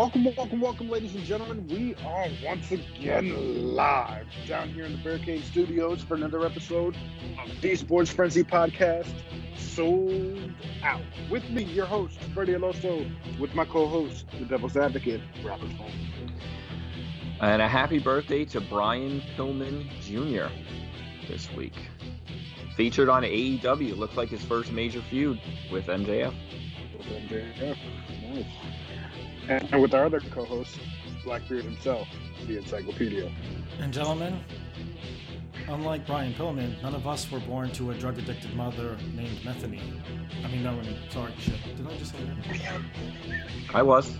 Welcome, welcome, welcome, ladies and gentlemen. We are once again live down here in the Barricade Studios for another episode of the Sports Frenzy Podcast, Souled Out. With me, your host, Freddie Alonso, with my co-host, the Devil's Advocate, Robert Holmes. And a happy birthday to Brian Pillman Jr. this week. Featured on AEW. Looks like his first major feud with MJF. MJF. Nice. And with our other co-host, Blackbeard himself, the Encyclopedia. And gentlemen, unlike Brian Pillman, none of us were born to a drug-addicted mother named Methany. I mean, no, I mean, sorry, shit. Did I just say that? I was.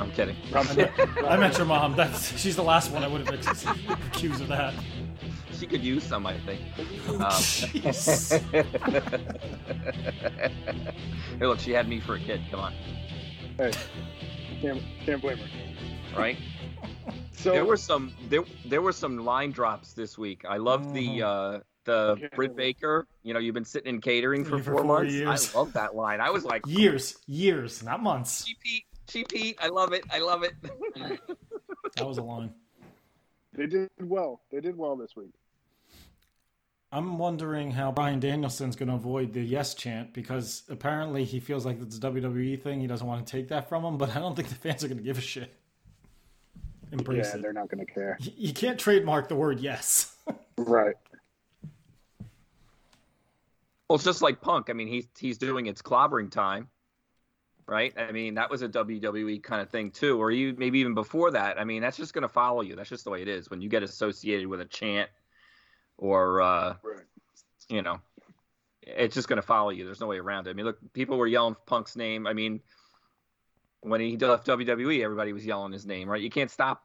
I'm kidding. I met, I meant your mom. That's she's the last one I would have ex- accused of that. She could use some, I think. Oh, Um, jeez. hey, look, she had me for a kid. Come on, Hey, can't can't blame her. right? So there were some there there were some line drops this week. I love the uh the Yeah. Britt Baker. You know, you've been sitting in catering for, For four, four months. years. I love that line. I was like, years, years, not months. cheap Pete, cheap Pete. I love it. I love it. That was a line. they did well. They did well this week. I'm wondering how Bryan Danielson's going to avoid the yes chant because apparently he feels like it's a WWE thing. He doesn't want to take that from him, but I don't think the fans are going to give a shit. Embrace yeah, it. they're not going to care. You- You can't trademark the word yes. Right. Well, it's just like Punk. I mean, he's he's doing it's clobbering time, right? I mean, that was a WWE kind of thing too, or you maybe even before that. I mean, that's just going to follow you. That's just the way it is when you get associated with a chant, or uh, Right. you know, it's just going to follow you. There's no way around it. I mean, look, people were yelling Punk's name. I mean, when he left WWE, everybody was yelling his name, right? You can't stop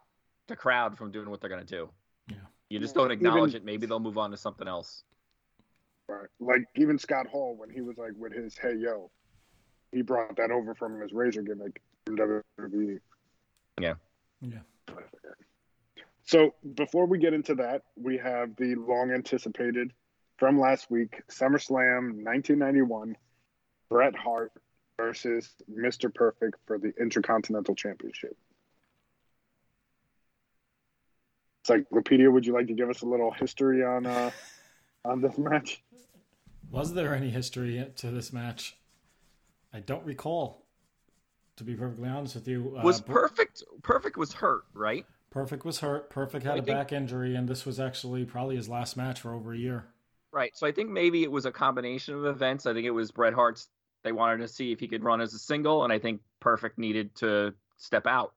the crowd from doing what they're going to do. Yeah. You just don't acknowledge even- it. Maybe they'll move on to something else. Right. Like even Scott Hall when he was like with his hey yo, he brought that over from his razor gimmick from WWE. Yeah. Yeah. So before we get into that, we have the long anticipated from last week SummerSlam 1991, Bret Hart versus Mr. Perfect for the Intercontinental Championship. Encyclopedia, would you like to give us a little history on uh, on this match? Was there any history to this match? I don't recall. To be perfectly honest with you, uh, Was Br- perfect? Perfect was hurt, right? Perfect was hurt. Perfect had a think- back injury, and this was actually probably his last match for over a year. Right. So I think maybe it was a combination of events. I think it was Bret Hart's. They wanted to see if he could run as a single, and I think Perfect needed to step out.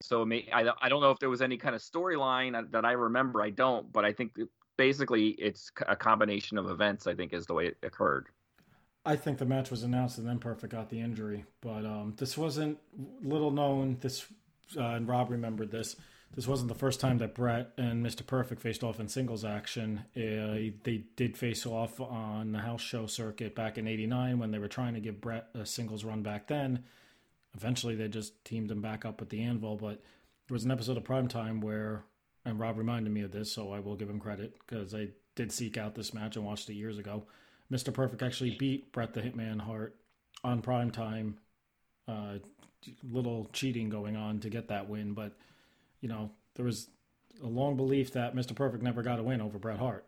So I don't- I don't know if there was any kind of storyline that I remember. I don't, but I think basically it's a combination of events. I think is the way it occurred. I think the match was announced, and then Perfect got the injury. But um, this wasn't little known. This uh, and Rob remembered this. This wasn't the first time that Bret and Mr. Perfect faced off in singles action. Uh, they did face off on the house show circuit back in '89 when they were trying to give Bret a singles run back then. Eventually, they just teamed him back up with the Anvil. But there was an episode of Primetime where, and Rob reminded me of this, so I will give him credit because I did seek out this match and watched it years ago. Mr. Perfect actually beat Bret the Hitman Hart on prime time. Uh, little cheating going on to get that win, but you know there was a long belief that Mr. Perfect never got a win over Bret Hart.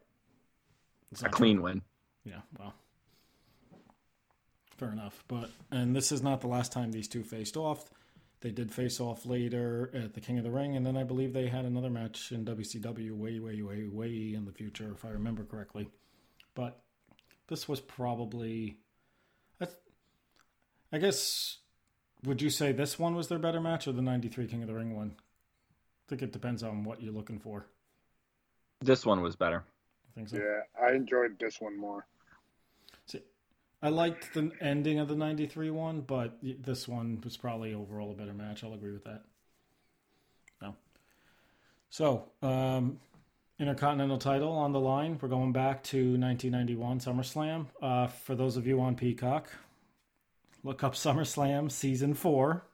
It's A clean true. win. Yeah, well, fair enough. But and this is not the last time these two faced off. They did face off later at the King of the Ring, and then I believe they had another match in WCW way, way, way, way in the future, if I remember correctly. But this was probably, I, th- I guess, would you say this one was their better match or the '93 King of the Ring one? I think it depends on what you're looking for. This one was better. I think so. Yeah, I enjoyed this one more. See, I liked the ending of the 93 one, but this one was probably overall a better match. I'll agree with that. No. So, um, Intercontinental title on the line. We're going back to 1991 SummerSlam. Uh, for those of you on Peacock, look up SummerSlam Season 4.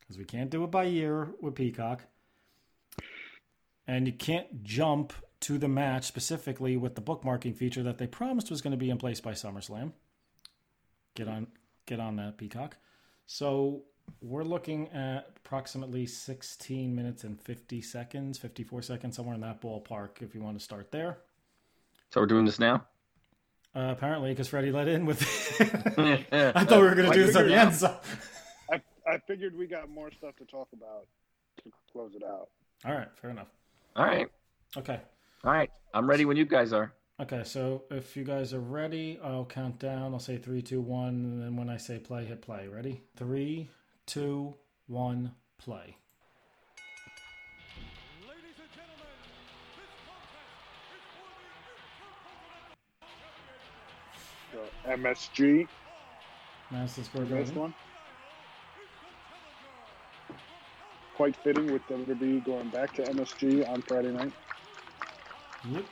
Because we can't do it by year with Peacock. And you can't jump to the match specifically with the bookmarking feature that they promised was going to be in place by SummerSlam. Get on, get on that, Peacock. So we're looking at approximately 16 minutes and 50 seconds, 54 seconds, somewhere in that ballpark. If you want to start there. So we're doing this now. Uh, apparently, because Freddie let in with. I thought we were going to do this at the end. So. I I figured we got more stuff to talk about to close it out. All right, fair enough. All right. Okay. All right. I'm ready when you guys are. Okay, so if you guys are ready, I'll count down. I'll say three, two, one, and then when I say play, hit play. Ready? Three, two, one, play. The MSG, Madison Square this Garden. one. Quite fitting with WWE going back to MSG on Friday night. Yep.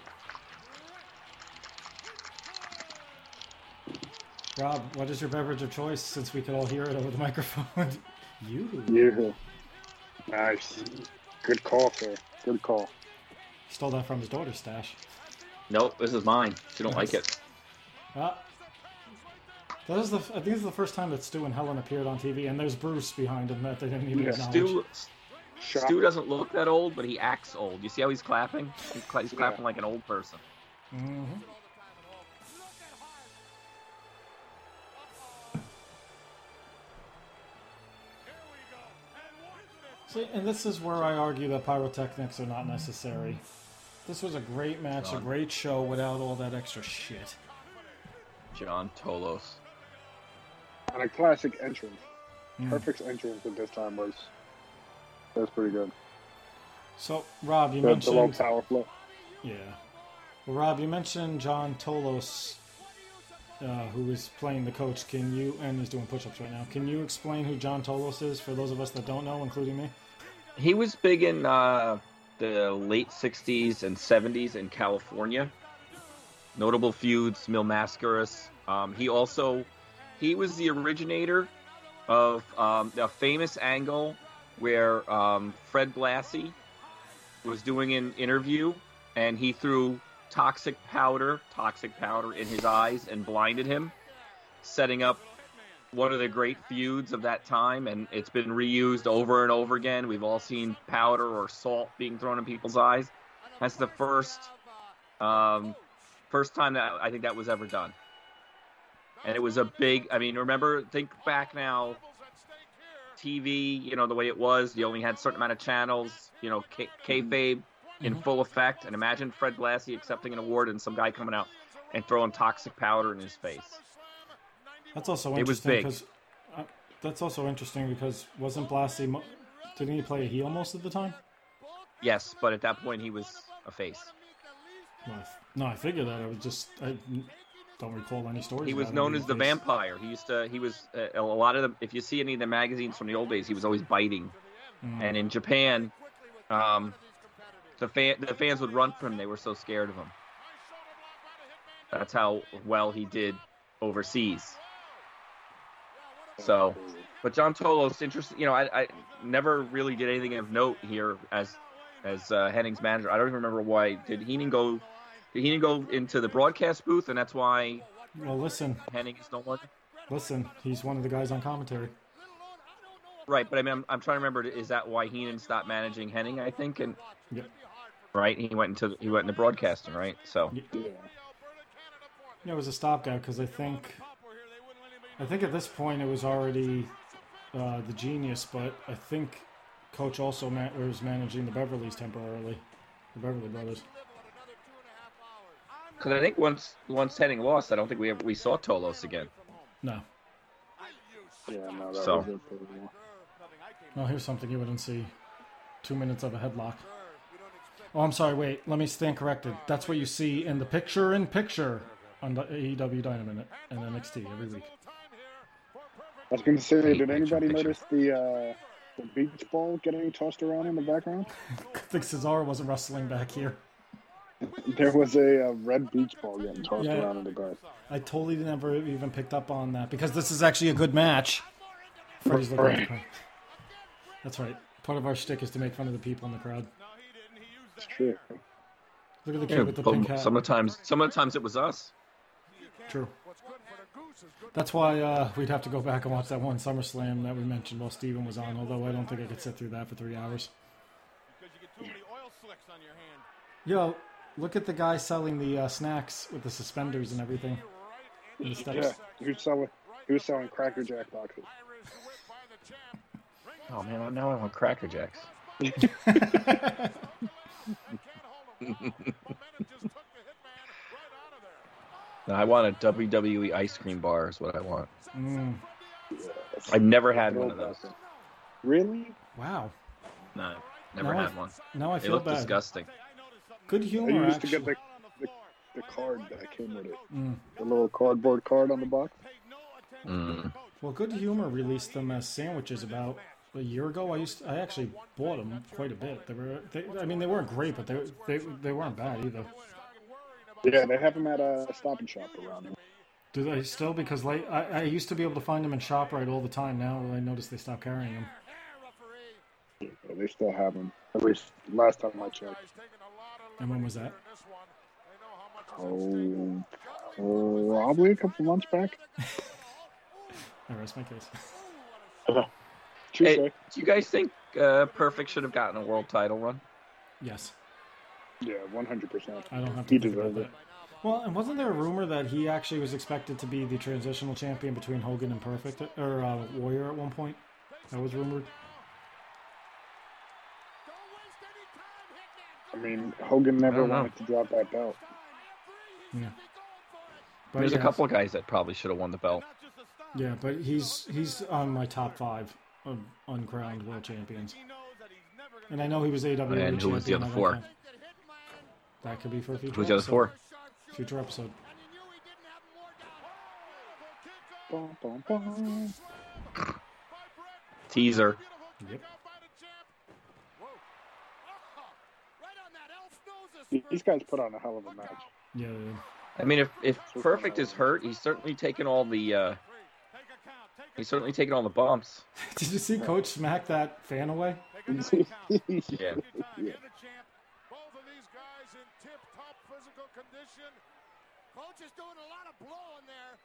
Rob, what is your beverage of choice since we could all hear it over the microphone? you. You. Nice. Good call, sir. Good call. Stole that from his daughter's stash. Nope, this is mine. She don't like it. Ah. That is the. I think this is the first time that Stu and Helen appeared on TV, and there's Bruce behind him that they didn't even Yeah, acknowledge. Stu, Stu doesn't look that old, but he acts old. You see how he's clapping? He's, cla- he's clapping like an old person. hmm See, and this is where I argue that pyrotechnics are not necessary. This was a great match, a great show without all that extra shit. John Tolos. And a classic entrance. Mm. Perfect entrance at this time was that's pretty good. So, Rob, you The, the low mentioned power flow. yeah. Well, Rob, you mentioned John Tolos, uh, who is playing the coach. Can you and he's doing push-ups right now? Can you explain who John Tolos is for those of us that don't know, including me? He was big in uh, the late 60s and 70s in California. Notable feuds, Mil Mascaras. Um, he also he was the originator of um, the famous angle where um, Fred Blassie was doing an interview and he threw toxic powder, toxic powder in his eyes and blinded him, setting up one of the great feuds of that time, and it's been reused over and over again. We've all seen powder or salt being thrown in people's eyes. That's the first, um, first time that I think that was ever done. And it was a big. I mean, remember, think back now. TV, you know, the way it was, you only had a certain amount of channels. You know, K- kayfabe in Mhm. full effect. And imagine Fred Blassie accepting an award and some guy coming out and throwing toxic powder in his face. That's also It was interesting big. because uh, that's also interesting because wasn't Blassie? Mo- didn't he play a heel most of the time? Yes, but at that point he was a face. No, I, f- no, I figured that. I was just I don't recall any stories. He was known as the face. vampire. He used to. He was uh, a lot of the. If you see any of the magazines from the old days, he was always biting. Mm. And in Japan, um, the fan the fans would run from him. They were so scared of him. That's how well he did overseas. So, but John Tolos, interesting. You know, I, I never really did anything of note here as as uh, Hennig's manager. I don't even remember why. Did Heenan go? Did Heenan go into the broadcast booth, and that's why Well, listen, Hennig is no longer? listen. He's one of the guys on commentary. Right, but I mean, I'm, I'm trying to remember. Is that why Heenan stopped managing Hennig? I think, and right, he went into he went into broadcasting, right? So Yeah. It was a stopgap because I think, I think at this point it was already uh, the genius, but I think Coach also ma- was managing the Beverlys temporarily, the Beverly Brothers. Because I think once once Hennig lost, I don't think we ever, we saw Tolos again. No, Yeah, no, that So. was it. for the- well, here's something you wouldn't see: two minutes of a headlock. Oh, I'm sorry. Wait, let me stand corrected. That's what you see in the picture-in-picture on the AEW Dynamite and NXT every week. I was going to say, did anybody picture. notice the uh, the beach ball getting tossed around in the background? I think Cesaro wasn't wrestling back here. There was a uh, red beach ball getting tossed Yeah. around in the back. I totally never even picked up on that because this is actually a good match. Freddie's looking at the crowd. That's right. Part of our stick is to make fun of the people in the crowd. It's true. Look at the kid Yeah, with the but pink hat. sometimes sometimes it was us. True. That's why uh, we'd have to go back and watch that one SummerSlam that we mentioned while Steven was on, although I don't think I could sit through that for three hours. Yo, look at the guy selling the uh, snacks with the suspenders and everything. And the steps. Yeah, he was selling. He was selling Cracker Jack boxes. Oh man, now I want Cracker Jacks. No, I want a WWE ice cream bar. Is what I want. Mm, I've never had one of those. Really? wow. No, never Now I- had one. No, I They feel look bad. disgusting. Good I humor, used to get the, the the card that came with it, Mm. the little cardboard card on the box. Mm. Well, Good Humor released them as sandwiches about a year ago. I used I actually bought them quite a bit. They were, they, I mean, they weren't great, but they they they weren't bad either. Yeah, they have them at a Stop and Shop around here. Do they still? Because like I, I used to be able to find them in Shoprite all the time. Now I noticed they stopped carrying them. Yeah, they still have them. At least last time I checked. And when was that? Oh, probably a couple months back. I rest my case. Touche. Hey, do you guys think uh, Perfect should have gotten a world title run? Yes, Yeah, one hundred percent. I don't have to think about deserved that. it. Well, and wasn't there a rumor that he actually was expected to be the transitional champion between Hogan and Perfect or uh, Warrior at one point? That was rumored. Mean, Hogan never don't know. wanted to drop that belt. But There's yeah, a couple of guys that probably should have won the belt. Yeah, but he's he's on my top five of uncrowned world champions. And I know he was AWA And champion. who was the other four? count. That could be for a future. Who's the other four? Future episode. Bum, bum, bum. Teaser. Yep. These guys put on a hell of a match. Yeah. I mean, if if Perfect is hurt, he's certainly taken all the uh, he's certainly taken all the bumps. Did you see Coach smack that fan away? Yeah. Yeah.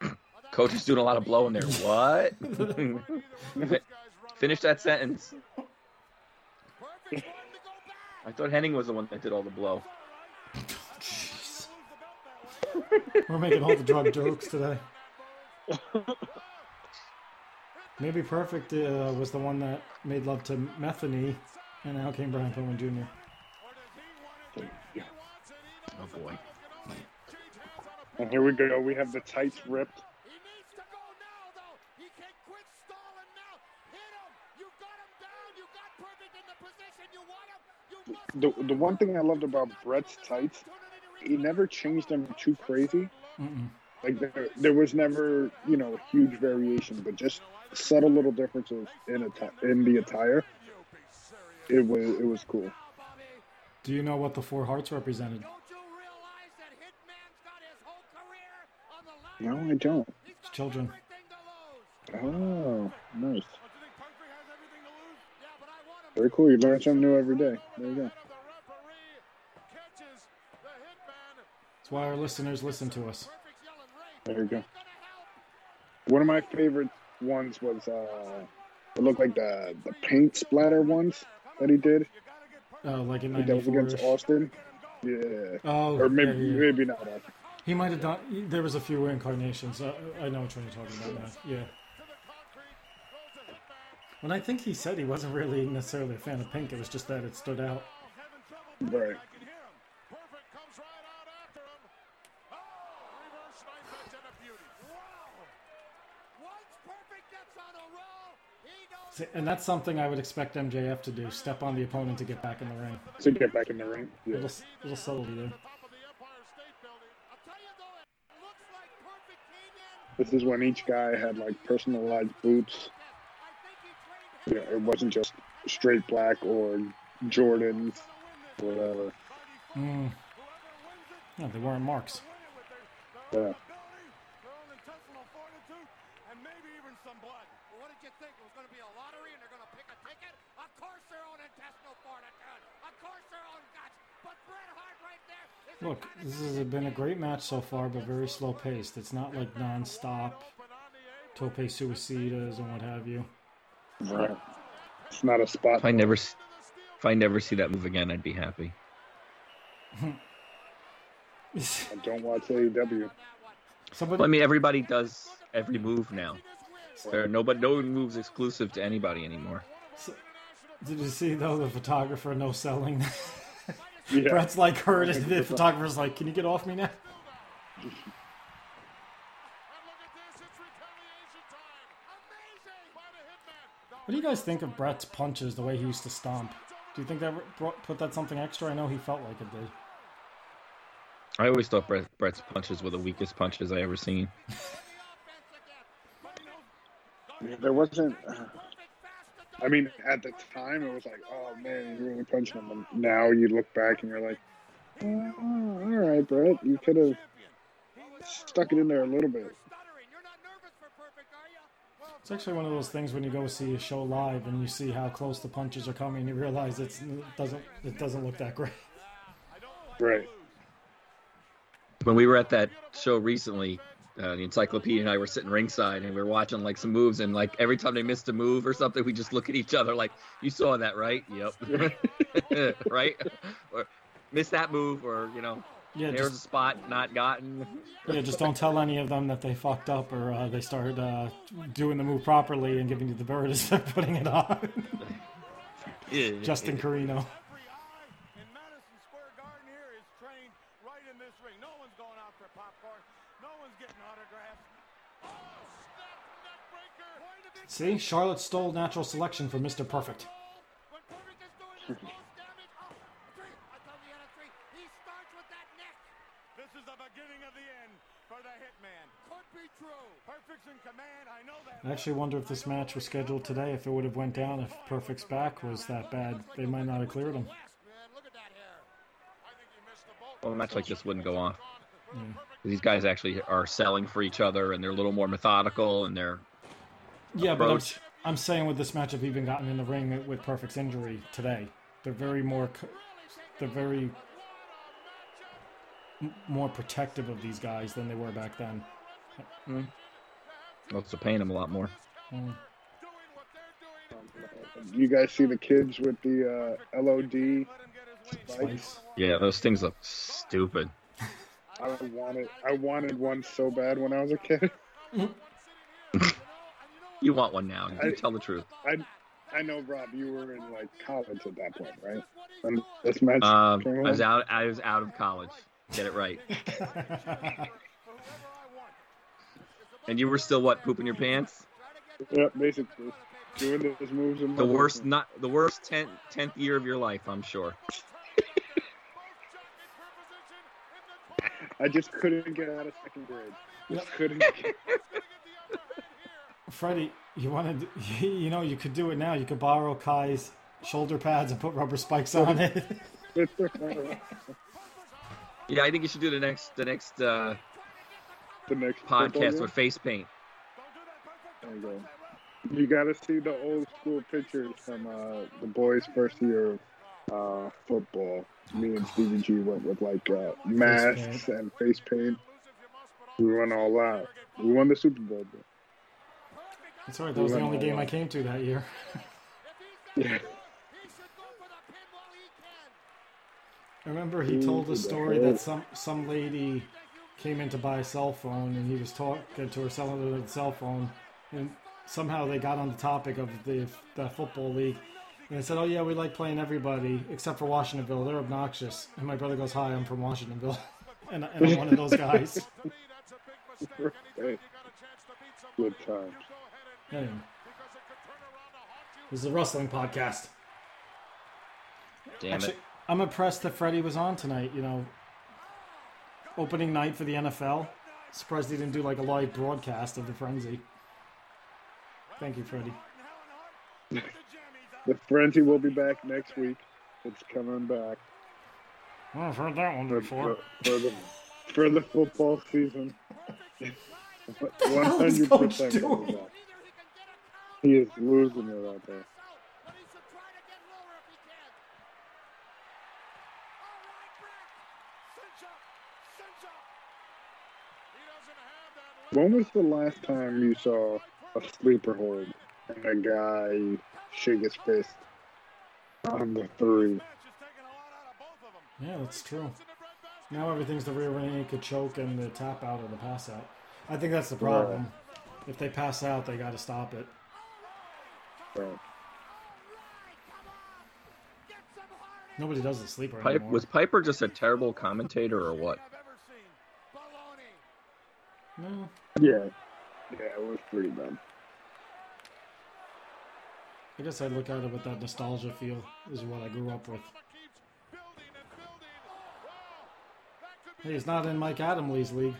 Coach is doing a lot of blowing there. What? Finish that sentence. I thought Hennig was the one that did all the blow. Jeez. We're making all the drug jokes today. Maybe Perfect uh, was the one that made love to Metheny, and out came Brian Pillman Jr. Oh boy. And here we go. We have the tights ripped. The the one thing I loved about Bret's tights, he never changed them too crazy. Mm-mm. Like there, there was never you know huge variation, but just subtle little differences in atti- in the attire. It was it was cool. Do you know what the four hearts represented? No, I don't. It's children. Oh, nice. Very cool. You learn something new every day. There you go. Why our listeners listen to us. There you go. One of my favorite ones was uh, it looked like the the paint splatter ones that he did. Oh, like in I that was against Austin. Yeah, Oh, or maybe yeah, yeah. maybe not. Austin. He might have done. There was a few incarnations. Uh, I know which one you're talking about now. Yeah. When I think he said he wasn't really necessarily a fan of pink, it was just that it stood out. Right. And that's something I would expect MJF to do: step on the opponent to get back in the ring. To get back in the ring. Yeah. Little, little subtlety there. This is when each guy had like personalized boots. You know, it wasn't just straight black or Jordans, whatever. Mm. No, they weren't marks. Yeah. What did you think? It was going to be a lottery and they're going to pick a ticket? Of course their own intestinal fortitude. Of course their own guts. But Bret Hart right there is Look, this has been a great match so far, but very slow paced. It's not like non-stop tope suicidas and what have you. Right. It's not a spot. If I never, if I never see that move again, I'd be happy. I don't watch AEW. Somebody, Well, I mean, everybody does every move now. There, nobody, no moves exclusive to anybody anymore. did you see though the photographer no selling? Yeah. Bret's like hurt, and the photographer's like, "Can you get off me now?" What do you guys think of Bret's punches? The way he used to stomp. Do you think that brought, put that something extra? I know he felt like it did. I always thought Bret, Bret's punches were the weakest punches I ever seen. There wasn't. Uh, I mean, at the time, it was like, oh man, he's really punching him. And now you look back and you're like, oh, all right, Bret, you could have stuck it in there a little bit. It's actually one of those things when you go see a show live and you see how close the punches are coming, you realize it's, it doesn't it doesn't look that great. Right. When we were at that show recently, uh, the encyclopedia and I were sitting ringside and we were watching like some moves and like every time they missed a move or something, we just look at each other like, "You saw that, right? Yep, right? Or missed that move, or you know, Yeah, there's just, a spot not gotten." yeah, just don't tell any of them that they fucked up or uh, they started uh, doing the move properly and giving you the bird as they're putting it on. Justin Carino. In Madison Square Garden here is trained right in this ring. No one's going out for popcorn. No one's getting autographs. Oh, snap neck breaker. Point of See, Charlotte stole natural selection from Mr. Perfect. When Perfect is doing the most damage. Oh, three. I told you he had a three. He starts with that neck. This is the beginning of the end for the Hitman. Could be Charlotte stole natural selection from Mr. Perfect. I actually wonder if this match was scheduled today, if it would have went down, if Perfect's back was that bad. They might not have cleared him. Man, look at that hair. I think he missed the boat. Well, a match like this wouldn't go off. These guys actually are selling for each other, and they're a little more methodical, and they're Yeah, but I'm. I'm saying with this matchup, even gotten in the ring with Perfect's injury today. They're very more, they're very more protective of these guys than they were back then. also paying them a lot more. Mm. You guys see the kids with the uh, LOD spikes? Spikes. Yeah, those things look stupid. I wanted, I wanted one so bad when I was a kid. You want one now? You I- tell the truth. I, I know, Rob, you were in like college at that point, right? When this match Um, I was out. I was out of college. Get it right. And you were still what? Pooping your pants? Yeah, basically doing those moves. In The worst, basement. not the worst tenth tenth year of your life, I'm sure. I just couldn't get out of second grade. Just couldn't. Get, Freddie, you wanted, you know, you could do it now. You could borrow Kai's shoulder pads and put rubber spikes on it. Yeah, I think you should do the next the next uh, the next podcast with face paint. There you go. You got to see the old school pictures from uh, the boys' first year of uh, football. Me and Stevie G went with like uh, masks and face paint. We went all out. We won the Super Bowl. But, That's all right. That was the only game I came to that year. yeah. I remember he told a the story that some some lady came in to buy a cell phone and he was talking to her selling her the cell phone and somehow they got on the topic of the the football league and they said, "Oh yeah, we like playing everybody except for Washingtonville. They're obnoxious." And my brother goes, "Hi, I'm from Washingtonville." And, and I'm one of those guys. Good times. Anyway. This is a wrestling podcast. Damn Actually, it. I'm impressed that Freddie was on tonight, you know. Opening night for the NFL. Surprised he didn't do like a live broadcast of the frenzy. Thank you, Freddie. the frenzy will be back next week. It's coming back. Well, I've heard that one before. For, for, the, for the football season. 100% He is losing it out there. When was the last time you saw a sleeper hold and a guy shake his fist on the three. Yeah, that's true. Now everything's the rear naked choke and the tap out or the pass out. I think that's the problem. If they pass out, they got to stop it. Right. Nobody does the sleeper Pipe, anymore. was Piper just a terrible commentator or what? No, Yeah. Yeah, it was pretty bad. I guess I look at it with that nostalgia feel. Is what I grew up with. Hey, it's not in Mike Adamle's league.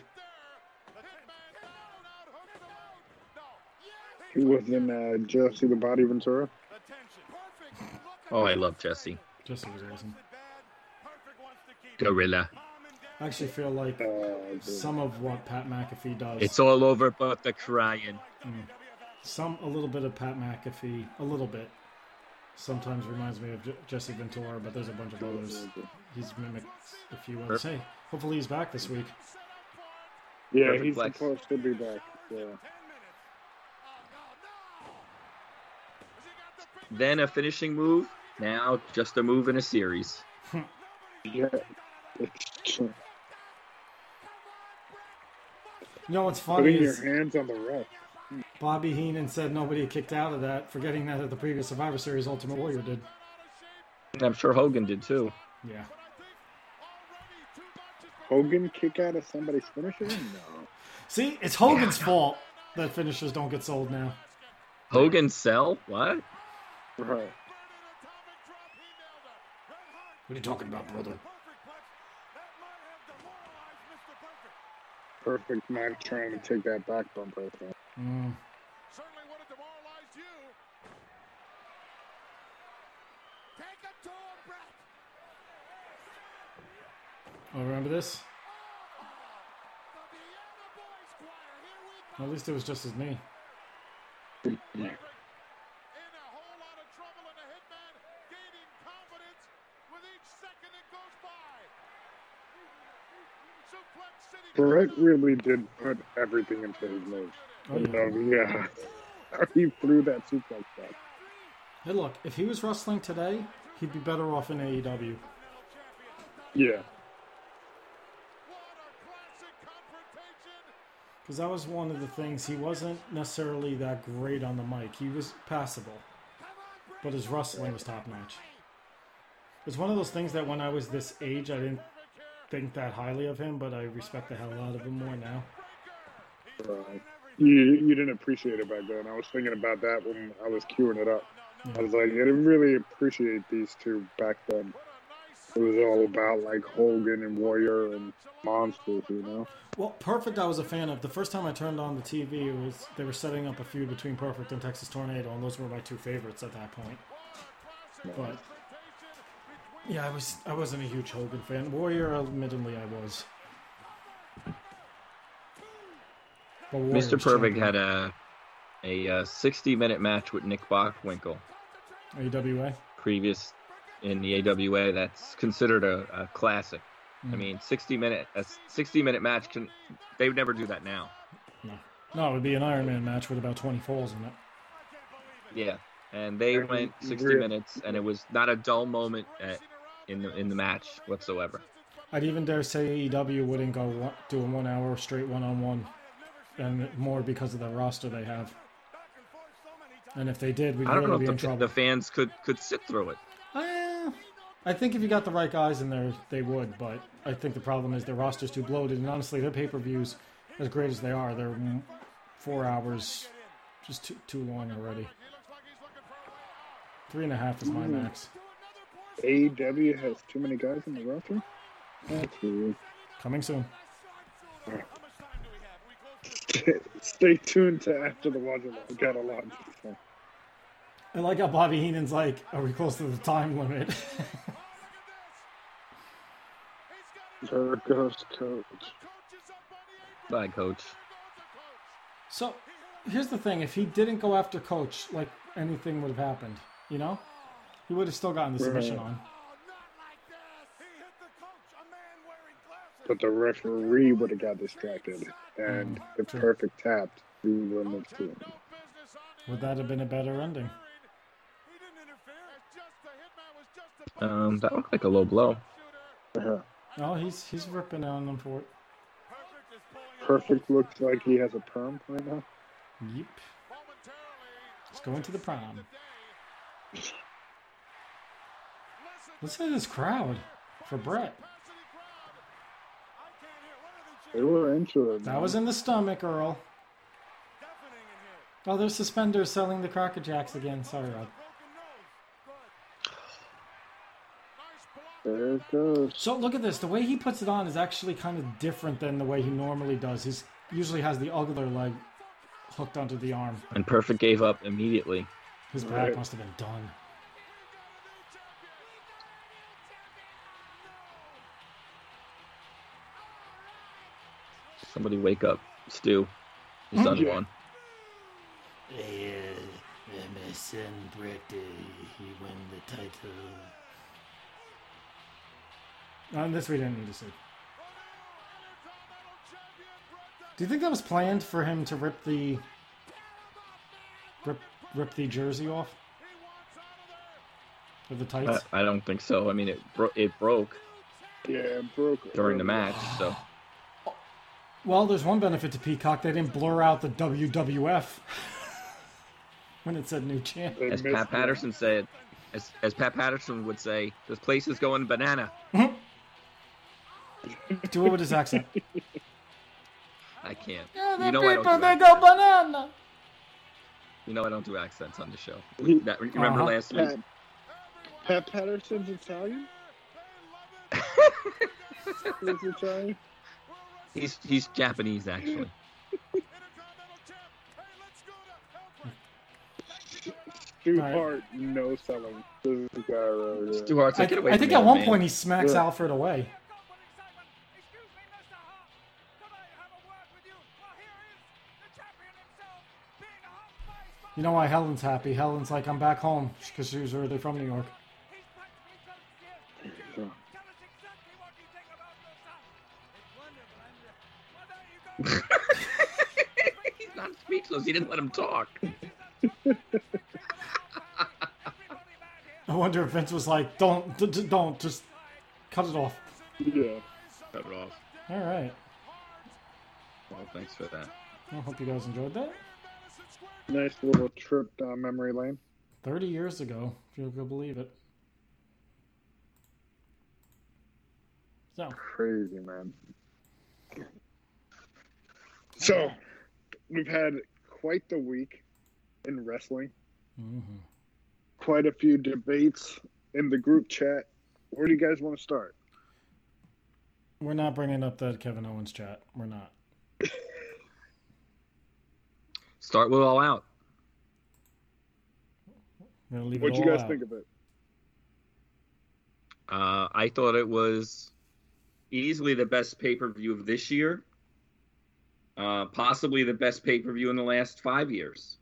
He was in uh, Jesse the Body Ventura. Oh, I love Jesse. Jesse was awesome. Gorilla. I actually feel like Uh, some of what Pat McAfee does. It's all over but the crying. some a little bit of Pat McAfee, a little bit. Sometimes reminds me of J- Jesse Ventura, but there's a bunch of others. He's mimicked a few others. Hey, hopefully he's back this week. yeah, Perfect he's flex. supposed to be back. Yeah. Then a finishing move. Now just a move in a series. Yeah. It's true. You know what's funny Putting your hands on the ref. Bobby Heenan said nobody kicked out of that, forgetting that at the previous Survivor Series Ultimate Warrior did. I'm sure Hogan did too. Yeah. Hogan kick out of somebody's finisher? No. See, it's Hogan's fault that finishers don't get sold now. Hogan sell? What? Right. What are you talking about, brother? Perfect man trying to take that back bump right there. Mm. Certainly would have demoralized you. Take it to him, Bret. Oh, remember this? The Vienna Boys Choir. Here we go. At least it was just his knee. In a whole lot of trouble, and the Hitman gaining confidence with each second that goes by. Suplex City. Bret really did put everything into his moves. Oh, yeah. Um, yeah. he threw that suplex back. Hey, look, if he was wrestling today, he'd be better off in AEW. Yeah. What a classic confrontation. Because that was one of the things. He wasn't necessarily that great on the mic. He was passable, but his wrestling was top notch. It's one of those things that when I was this age, I didn't think that highly of him, but I respect the hell out of him more now. Right. You, you didn't appreciate it back then. I was thinking about that when I was queuing it up. I was like, I didn't really appreciate these two back then. It was all about like Hogan and Warrior and monsters, you know. Well, Perfect, I was a fan of. The first time I turned on the TV, it was they were setting up a feud between Perfect and Texas Tornado, and those were my two favorites at that point. But yeah, I was I wasn't a huge Hogan fan. Warrior, admittedly, I was. Mr. was Perfect champion. had a a uh, 60 minute match with Nick Bockwinkel AWA. previous in the AWA. That's considered a, a classic. I Mm. mean, 60 minute a 60 minute match can they would never do that now. No, no, it would be an Iron Man match with about twenty falls in it. Yeah, and they went 60 minutes, and it was not a dull moment at, in the in the match whatsoever. I'd even dare say AEW wouldn't go one, do a one hour straight one on one, and more because of the roster they have. And if they did, we'd I don't really know be if in the, trouble. the fans could could sit through it. Uh, I think if you got the right guys in there, they would. But I think the problem is their roster's too bloated, and honestly, their pay per views, as great as they are, they're four hours, just too too long already. Three and a half is my max. AEW has too many guys in the roster. That's weird. Coming soon. Stay tuned to after the watch. We got a lot. to. I like how Bobby Heenan's like, "Are we close to the time limit?" There goes coach. Bye, coach. so, here's the thing: if he didn't go after Coach, like anything would have happened, you know, he would have still gotten the submission Right. on. But the referee would have got distracted, and Mm, if true. perfect tapped, he wouldn't have seen it. Would that have been a better ending? He didn't interfere. It's just the hitman was just a Um, that looked like a low blow. Yeah. Oh, he's he's ripping on them for it. perfect is pulling it Perfect looks like he has a perm right now. Yep. momentarily. Let's go into the prom. Listen Listen to this crowd for Bret. capacity crowd. I can't hear. What are They they were into it. That was in the stomach, Earl. Deafening in here. Oh, there's suspenders selling the Cracker Jacks again. Sorry, Rod. Broken nose. Good. Nice block. There it goes. So look at this. The way he puts it on is actually kind of different than the way he normally does. He's usually has the other leg hooked onto the arm. And Perfect gave up immediately. His back Right. must have been done. Somebody wake up, Stu. He's done Yeah. one. my son Bret, he won the title. On this we didn't need to see. Do you think that was planned for him to rip the rip rip the jersey off? Or the I, tights? I don't think so. I mean, it bro- it broke Yeah, it broke during the match, so Well, there's one benefit to Peacock. They didn't blur out the WWF when it said new champ. As missed Pat it. Patterson said, as as Pat Patterson would say, this place is going banana. Do it with his accent. I can't. Yeah, You know I they go banana. You know I don't do accents on the show. He- That, remember Uh-huh. last week? Pat, Pat Patterson's Italian? He's Italian? He's he's Japanese actually. Stu Right. Hart, no selling. This is the guy right here. Stu Hart's I, like, get away I from think at one man." point he smacks Yeah. Alfred away. You know why Helen's happy? Helen's like, I'm back home because she was really from New York. He's not speechless. He didn't let him talk. I wonder if Vince was like, don't, d- d- don't, just cut it off. Yeah. Cut it off. All right. Well, thanks for that. I hope you guys enjoyed that. Nice little trip down memory lane. 30 years ago, if you can believe it. So, Crazy, man. So, we've had quite the week in wrestling. mhm. Quite a few debates in the group chat. Where do you guys want to start? we're not bringing up that Kevin Owens chat. We're not. Start with all out. Leave What'd it you guys out. think of it? Uh, I thought it was easily the best pay per view of this year. Uh, possibly the best pay per view in the last five years.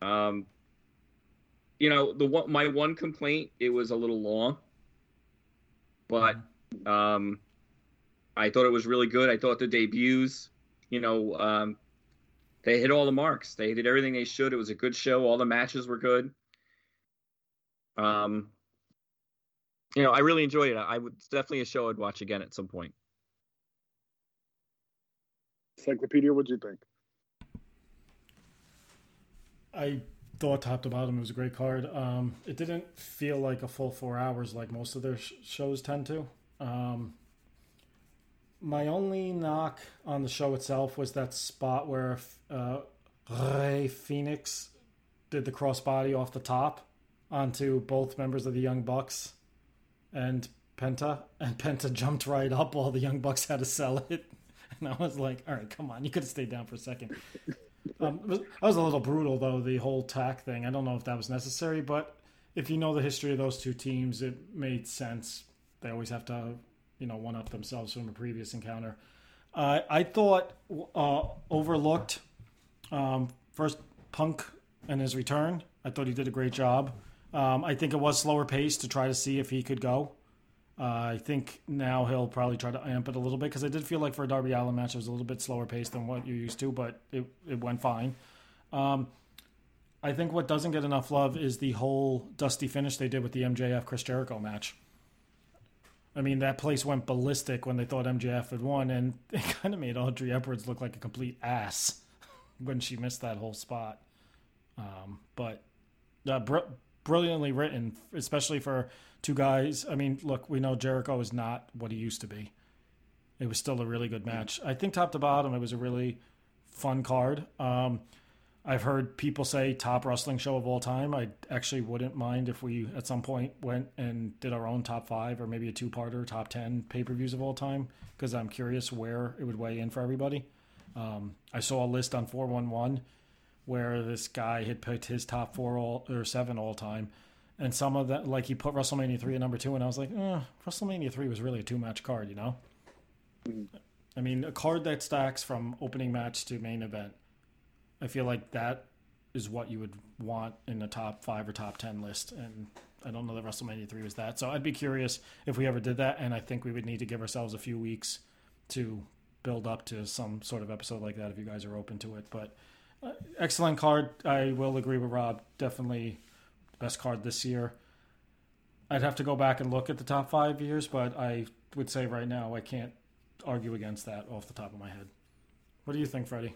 Um, you know, the my one complaint it was a little long, but um, I thought it was really good. I thought the debuts, you know, um, they hit all the marks. They did everything they should. It was a good show. All the matches were good. Um, you know, I really enjoyed it. I would definitely a show I'd watch again at some point. Encyclopedia, what'd you think? I thought top to bottom it was a great card. Um, it didn't feel like a full four hours like most of their sh- shows tend to. Um, my only knock on the show itself was that spot where uh, Rey Fenix did the crossbody off the top onto both members of the Young Bucks and Penta, and Penta jumped right up while the Young Bucks had to sell it. And I was like, all right, come on, you could have stayed down for a second. Um, was, that was a little brutal, though, the whole tack thing. I don't know if that was necessary, but if you know the history of those two teams, it made sense. They always have to, you know, one up themselves from a previous encounter. Uh, I thought uh, overlooked um, first Punk and his return. I thought he did a great job. Um, I think it was slower pace to try to see if he could go. Uh, I think now he'll probably try to amp it a little bit because I did feel like for a Darby Allin match it was a little bit slower pace than what you're used to, but it, it went fine. Um, I think what doesn't get enough love is the whole dusty finish they did with the MJF Chris Jericho match. I mean, that place went ballistic when they thought MJF had won, and it kind of made Aubrey Edwards look like a complete ass when she missed that whole spot. Um, but uh, br- brilliantly written, especially for two guys. I mean, look, we know Jericho is not what he used to be. It was still a really good match. I think top to bottom, it was a really fun card. Um, I've heard people say top wrestling show of all time. I actually wouldn't mind if we at some point went and did our own top five or maybe a two parter top 10 pay per views of all time because I'm curious where it would weigh in for everybody. Um, I saw a list on 411 where this guy had picked his top four all, or seven all time. And some of that, like he put WrestleMania 3 at number two, and I was like, eh, WrestleMania 3 was really a two match card, you know? I mean, a card that stacks from opening match to main event. I feel like that is what you would want in a top five or top 10 list. And I don't know that WrestleMania 3 was that. So I'd be curious if we ever did that. And I think we would need to give ourselves a few weeks to build up to some sort of episode like that if you guys are open to it. But excellent card. I will agree with Rob. Definitely best card this year. I'd have to go back and look at the top five years, but I would say right now I can't argue against that off the top of my head. What do you think, Freddie?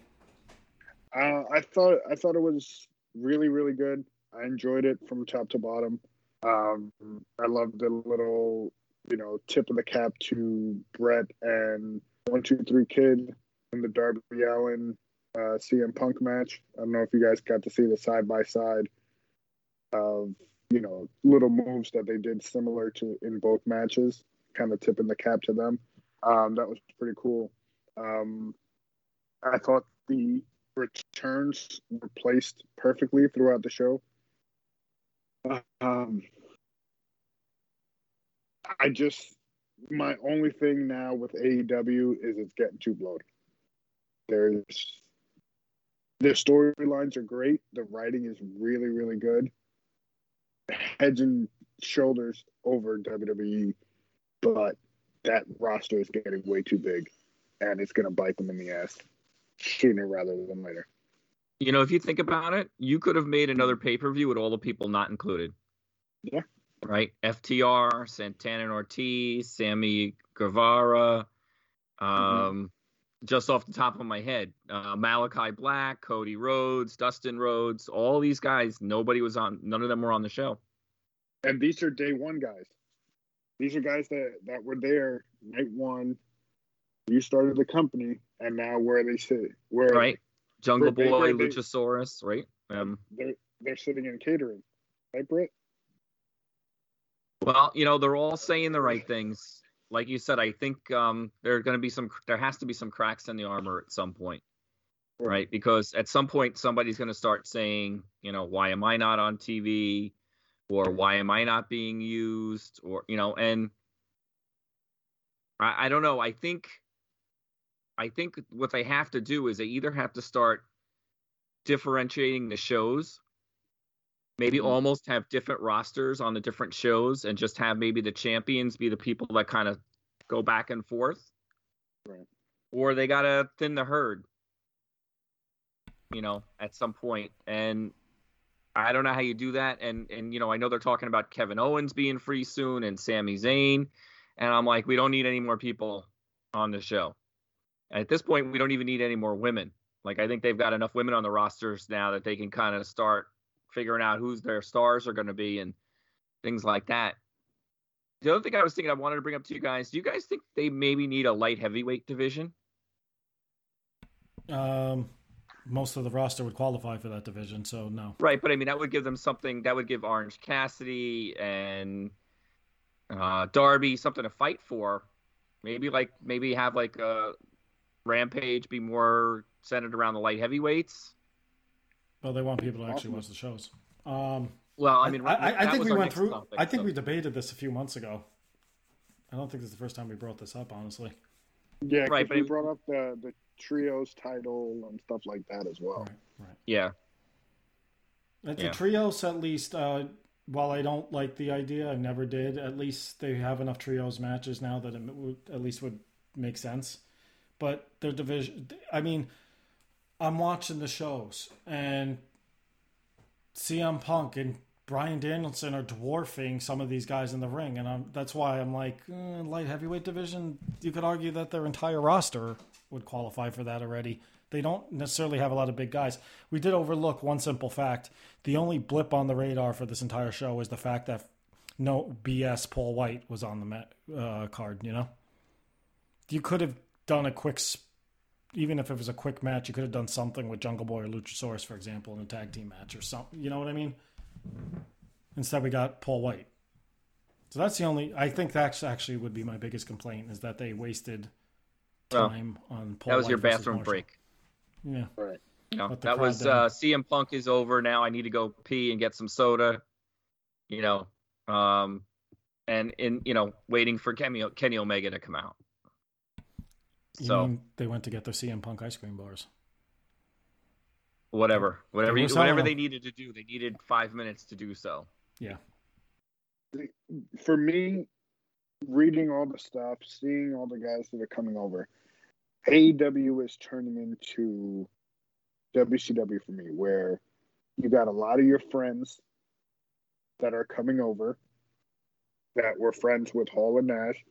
Uh, I thought I thought it was really really good. I enjoyed it from top to bottom. Um, I loved the little you know tip of the cap to Bret and one two three kid and the Darby Allin uh, CM Punk match. I don't know if you guys got to see the side by side of you know little moves that they did similar to in both matches, kind of tipping the cap to them. Um, that was pretty cool. Um, I thought the returns were placed perfectly throughout the show. Um, I just my only thing now with AEW is it's getting too bloated. There's their storylines are great. The writing is really, really good. Heads and shoulders over WWE, but that roster is getting way too big, and it's going to bite them in the ass sooner rather than later. You know, if you think about it, you could have made another pay per view with all the people not included. Yeah. Right? FTR, Santana and Ortiz, Sammy Guevara, um. Just off the top of my head, uh, Malakai Black, Cody Rhodes, Dustin Rhodes, all these guys, nobody was on, none of them were on the show. And these are day one guys. These are guys that, that were there night one. You started the company, and now where they sit, where right, Jungle Boy, Luchasaurus, right? Um, they're they're sitting in catering, right, Britt? Well, you know, they're all saying the right things. Like you said, I think um, there are going to be some. There has to be some cracks in the armor at some point, right? right? Because at some point, somebody's going to start saying, you know, why am I not on TV, or why am I not being used, or you know, and I, I don't know. I think, I think what they have to do is they either have to start differentiating the shows maybe mm-hmm. almost have different rosters on the different shows and just have maybe the champions be the people that kind of go back and forth. Right. Or they got to thin the herd, you know, at some point. And I don't know how you do that. And, and, you know, I know they're talking about Kevin Owens being free soon and Sami Zayn. And I'm like, we don't need any more people on the show. And at this point, we don't even need any more women. Like, I think they've got enough women on the rosters now that they can kind of start figuring out who's their stars are going to be and things like that. The other thing I was thinking I wanted to bring up to you guys, do you guys think they maybe need a light heavyweight division? Um, most of the roster would qualify for that division, so no. Right, but I mean that would give them something that would give Orange Cassidy and uh, Darby something to fight for. Maybe like maybe have like a Rampage be more centered around the light heavyweights. Well, they want people to actually watch the shows. Um, well, I mean, I, I, I think we went through. Topic, I think so. we debated this a few months ago. I don't think this is the first time we brought this up, honestly. Yeah, right. But we brought up the the trios title and stuff like that as well. Right. right. Yeah. At the yeah. trios, at least, uh, while I don't like the idea, I never did. At least they have enough trios matches now that it would, at least would make sense. But their division, I mean, I'm watching the shows and CM Punk and Bryan Danielson are dwarfing some of these guys in the ring, and I'm, that's why I'm like eh, light heavyweight division. You could argue that their entire roster would qualify for that already. They don't necessarily have a lot of big guys. We did overlook one simple fact: the only blip on the radar for this entire show was the fact that no BS Paul White was on the uh, card. You know, you could have done a quick, even if it was a quick match, you could have done something with Jungle Boy or Luchasaurus, for example, in a tag team match or something. You know what I mean? Instead, we got Paul White. So that's the only. I think that's actually would be my biggest complaint is that they wasted Well, time on Paul. White. That was White your bathroom Marshall. break. Yeah, Right. You know, that was down. uh, CM Punk is over now. I need to go pee and get some soda. You know, um, and in you know waiting for Kenny, Kenny Omega to come out. You So mean they went to get their CM Punk ice cream bars. whatever, whatever, you, whatever they needed to do, they needed five minutes to do so. Yeah. For me, reading all the stuff, seeing all the guys that are coming over, AEW is turning into WCW for me, where you got a lot of your friends that are coming over that were friends with Hall and Nash.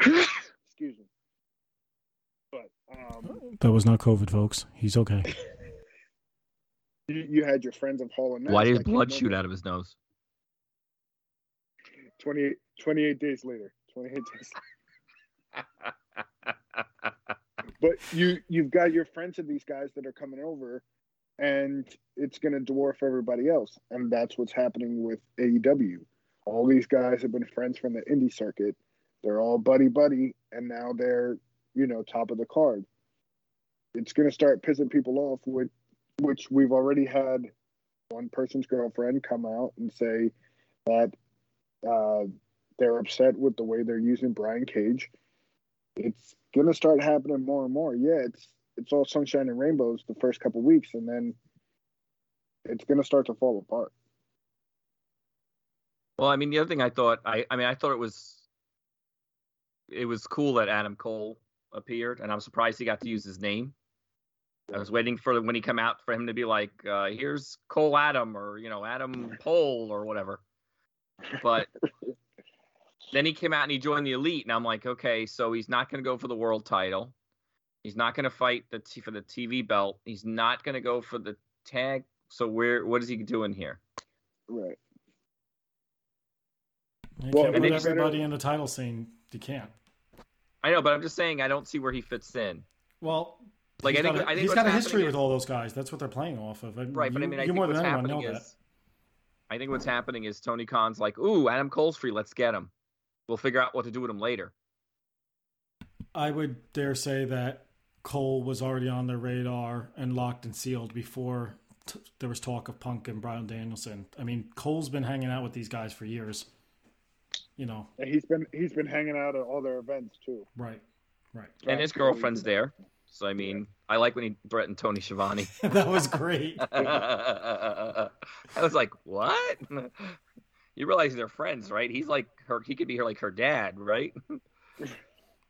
Excuse me. But um, That was not COVID, folks. He's okay. you, you had your friends of Hall and Nash. Why did his blood over shoot out of his nose? 28, 28 days later. 28 days later. but you you've got your friends of these guys that are coming over and it's going to dwarf everybody else and that's what's happening with AEW all these guys have been friends from the indie circuit they're all buddy buddy and now they're you know top of the card it's going to start pissing people off with which we've already had one person's girlfriend come out and say that uh, they're upset with the way they're using Brian Cage it's gonna start happening more and more. Yeah, it's it's all sunshine and rainbows the first couple weeks, and then it's gonna start to fall apart. Well, I mean, the other thing I thought, I, I mean, I thought it was, it was cool that Adam Cole appeared, and I'm surprised he got to use his name. I was waiting for when he come out for him to be like, uh, "Here's Cole Adam" or you know Adam Pole or whatever. But then he came out and he joined the elite, and I'm like, okay, so he's not going to go for the world title. He's not going to fight the t- for the TV belt. He's not going to go for the tag. So where what is he doing here? Right. You Well, can't put they- everybody in the title scene. You can't. I know, but I'm just saying I don't see where he fits in. Well, Like, he's I think- got a, I think he's what's got a happening history is- with all those guys. That's what they're playing off of. And Right, but I you- mean, I think more what's than anyone happening know is, that. I think what's happening is Tony Khan's like, "Ooh, Adam Cole's free. Let's get him. We'll figure out what to do with him later." I would dare say that Cole was already on their radar and locked and sealed before t- there was talk of Punk and Bryan Danielson. I mean, Cole's been hanging out with these guys for years. You know, And he's been he's been hanging out at all their events too. right, right. And his girlfriend's there. So I mean, I like when he threatened Tony Schiavone. that was great. I was like, "What?" You realize they're friends, right? He's like her. He could be her like her dad, right?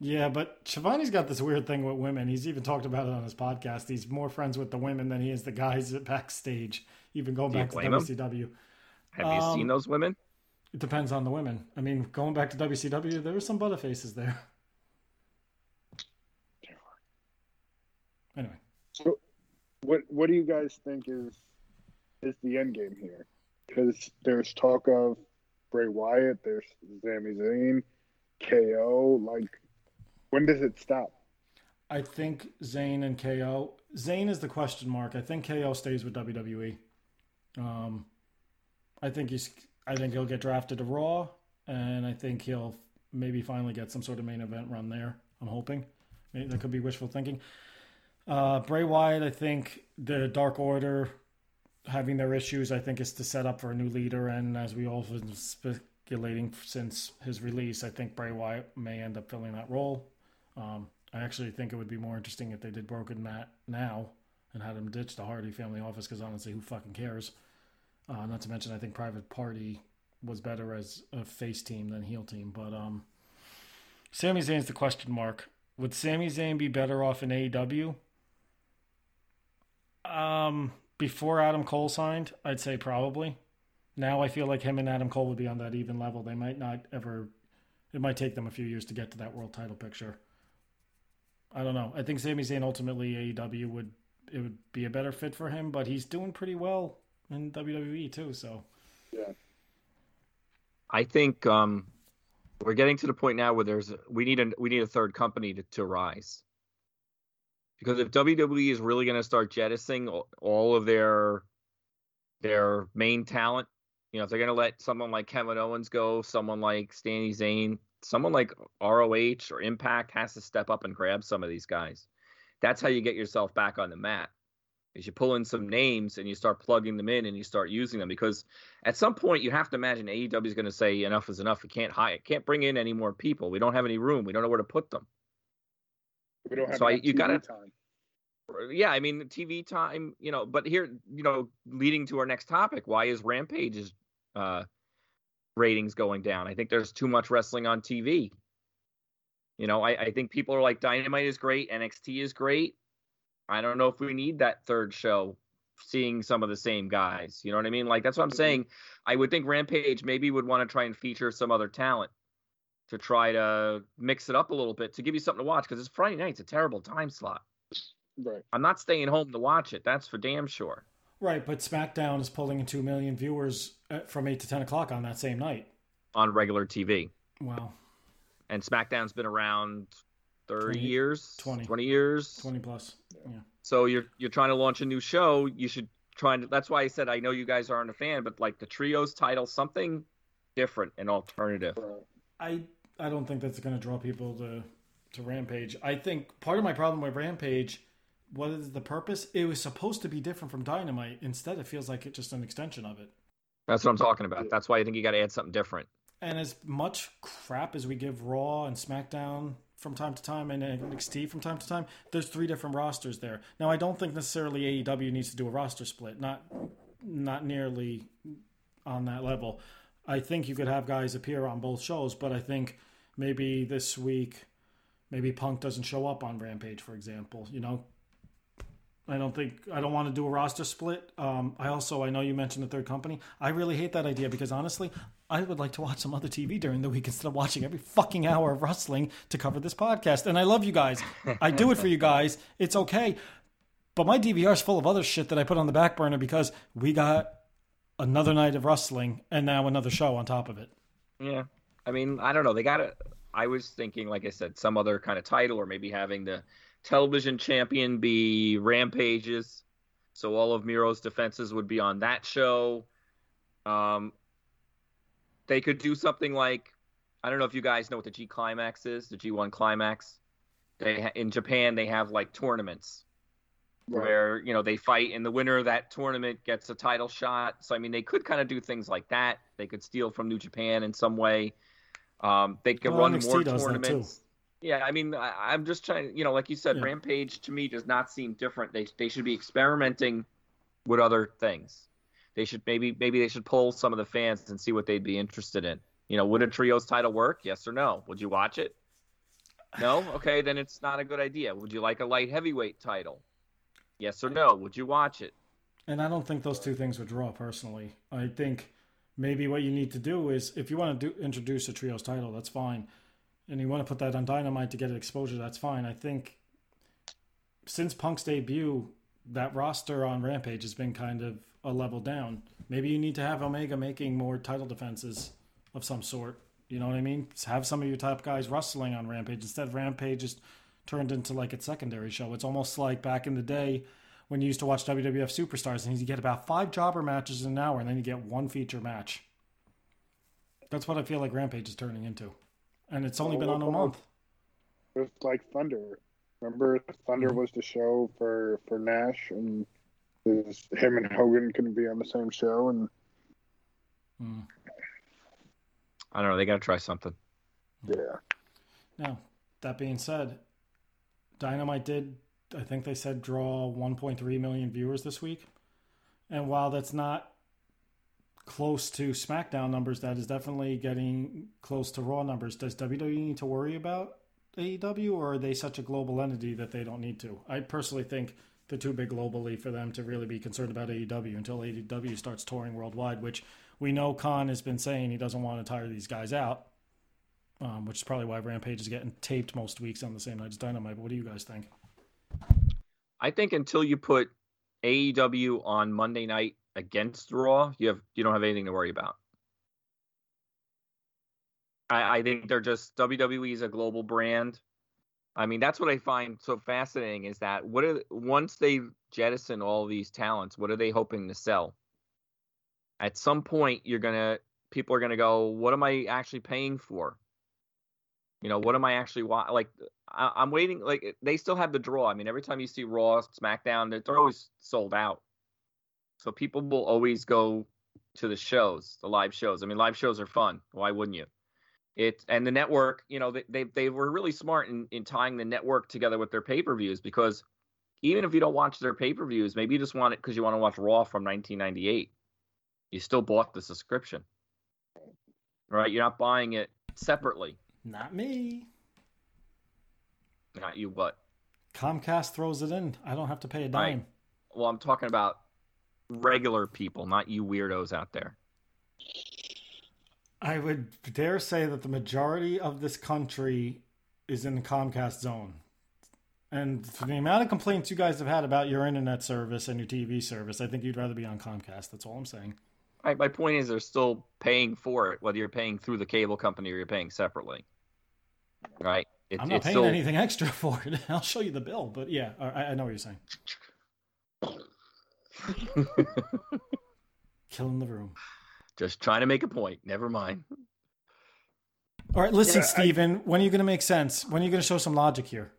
Yeah, but Schiavone's got this weird thing with women. He's even talked about it on his podcast. He's more friends with the women than he is the guys at backstage. Even going Do back to blame him? WCW. Have you Um, seen those women? It depends on the women. I mean, going back to WCW, there were some butterfaces there. Anyway, So, what what do you guys think is is the end game here? Because there's talk of Bray Wyatt, there's Sami Zayn, KO. Like, when does it stop? I think Zayn and KO. Zayn is the question mark. I think KO stays with WWE. Um, I think he's. I think he'll get drafted to Raw, and I think he'll maybe finally get some sort of main event run there. I'm hoping. Maybe that could be wishful thinking. Uh, Bray Wyatt, I think the Dark Order having their issues, I think, is to set up for a new leader. And as we all been speculating since his release, I think Bray Wyatt may end up filling that role. Um, I actually think it would be more interesting if they did Broken Matt now and had him ditch the Hardy family office because honestly, who fucking cares? Uh, not to mention, I think Private Party was better as a face team than heel team. But um, Sami Zayn's the question mark. Would Sami Zayn be better off in AEW? Um, before Adam Cole signed, I'd say probably. Now I feel like him and Adam Cole would be on that even level. They might not ever. It might take them a few years to get to that world title picture. I don't know. I think Sami Zayn ultimately AEW would it would be a better fit for him, but he's doing pretty well in WWE too. So Yeah. I think um, we're getting to the point now where there's we need a we need a third company to, to rise. Because if WWE is really going to start jettisoning all- of their their main talent, you know, if they're going to let someone like Kevin Owens go, someone like Sami Zayn, someone like ROH or Impact has to step up and grab some of these guys. That's how you get yourself back on the map. Is you pull in some names and you start plugging them in and you start using them because at some point you have to imagine AEW is going to say enough is enough. We can't hire, can't bring in any more people. We don't have any room. We don't know where to put them. We don't have So I- you gotta- time. Yeah, I mean TV time, you know. But here, you know, leading to our next topic, why is Rampage's uh, ratings going down? I think there's too much wrestling on TV. You know, I, I think people are like Dynamite is great, NXT is great. I don't know if we need that third show, seeing some of the same guys. You know what I mean? Like that's what I'm saying. I would think Rampage maybe would want to try and feature some other talent to try to mix it up a little bit to give you something to watch because it's Friday night. It's a terrible time slot. Right. I'm not staying home to watch it. That's for damn sure. right, but SmackDown is pulling in two million viewers uh, from eight to ten o'clock on that same night. on regular TV. Wow, And SmackDown's been around 30 20 years, 20. 20 years. twenty plus. Yeah. So you're you're trying to launch a new show. You should try and that's why I said I know you guys aren't a fan, but like the trios title, something different and alternative. Right. I I don't think that's going to draw people to to Rampage. I think part of my problem with Rampage, what is the purpose? It was supposed to be different from Dynamite. Instead, it feels like it's just an extension of it. That's what I'm talking about. That's why I think you got to add something different. And as much crap as we give Raw and SmackDown from time to time and NXT from time to time, there's three different rosters there. Now, I don't think necessarily AEW needs to do a roster split. Not not nearly on that level. I think you could have guys appear on both shows, but I think maybe this week, maybe Punk doesn't show up on Rampage, for example. You know, I don't think I don't want to do a roster split. Um, I also I know you mentioned the third company. I really hate that idea because honestly, I would like to watch some other TV during the week instead of watching every fucking hour of wrestling to cover this podcast. And I love you guys. I do it for you guys. It's okay. But my DVR is full of other shit that I put on the back burner because we got another night of wrestling and now another show on top of it. Yeah. I mean, I don't know. They got to I was thinking like I said some other kind of title or maybe having the television champion be Rampages. So all of Miro's defenses would be on that show. Um they could do something like I don't know if you guys know what the G Climax is, the G1 Climax. They in Japan they have like tournaments Right. where you know they fight and the winner of that tournament gets a title shot. So i mean they could kind of do things like that. They could steal from new japan in some way. Um, they could Well, run NXT more does that, too. tournaments. Yeah i mean I, i'm just trying you know like you said Yeah. rampage to me does not seem different. They, they should be experimenting with other things. They should maybe maybe they should pull some of the fans and see what they'd be interested in. You know would a trios title work? Yes or no. Would you watch it? No? Okay then it's not a good idea. Would you like a light heavyweight title Yes or no? Would you watch it? And I don't think those two things would draw personally. I think maybe what you need to do is if you want to do, introduce a trios title, that's fine. And you want to put that on Dynamite to get exposure, that's fine. I think since Punk's debut, that roster on Rampage has been kind of a level down. Maybe you need to have Omega making more title defenses of some sort. You know what I mean? Have some of your top guys wrestling on Rampage instead of Rampage just turned into like its secondary show. It's almost like back in the day when you used to watch WWF Superstars and you get about five jobber matches in an hour and then you get one feature match. That's what I feel like Rampage is turning into. And it's only been on a month. It's like Thunder. Remember, Thunder Mhm. was the show for for Nash, and his, him and Hogan couldn't be on the same show, and Mm. I don't know. They got to try something. yeah, Now, that being said, Dynamite did, I think they said, draw 1.3 million viewers this week. And while that's not close to SmackDown numbers, that is definitely getting close to Raw numbers. Does WWE need to worry about AEW, or are they such a global entity that they don't need to? I personally think they're too big globally for them to really be concerned about AEW until AEW starts touring worldwide, which we know Khan has been saying he doesn't want to tire these guys out, um, which is probably why Rampage is getting taped most weeks on the same night as Dynamite. But what do you guys think? I think until you put AEW on Monday night against Raw, you have you don't have anything to worry about. I, I think they're just WWE is a global brand. I mean, that's what I find so fascinating is that what are once they jettison all these talents, what are they hoping to sell? At some point, you're gonna people are gonna go, what am I actually paying for? You know, what am I actually like? I, I'm waiting. Like they still have the draw. I mean, every time you see Raw, SmackDown, they're, they're always sold out. So people will always go to the shows, the live shows. I mean, live shows are fun. Why wouldn't you? It and the network, you know, they they, they were really smart in, in tying the network together with their pay per views because even if you don't watch their pay per views, maybe you just want it because you want to watch Raw from 1998. You still bought the subscription, right? You're not buying it separately. Not me. Not you, but Comcast throws it in. I don't have to pay a dime. Right. well, I'm talking about regular people, not you weirdos out there. I would dare say that the majority of this country is in the Comcast zone. And for the amount of complaints you guys have had about your internet service and your TV service, I think you'd rather be on Comcast. That's all I'm saying. My point is, they're still paying for it, whether you're paying through the cable company or you're paying separately. Right? It, I'm not it's paying still, anything extra for it. I'll show you the bill, but yeah, I, I know what you're saying. Killing the room. Just trying to make a point. Never mind. All right, listen, Yeah, I- Steven, when are you going to make sense? When are you going to show some logic here?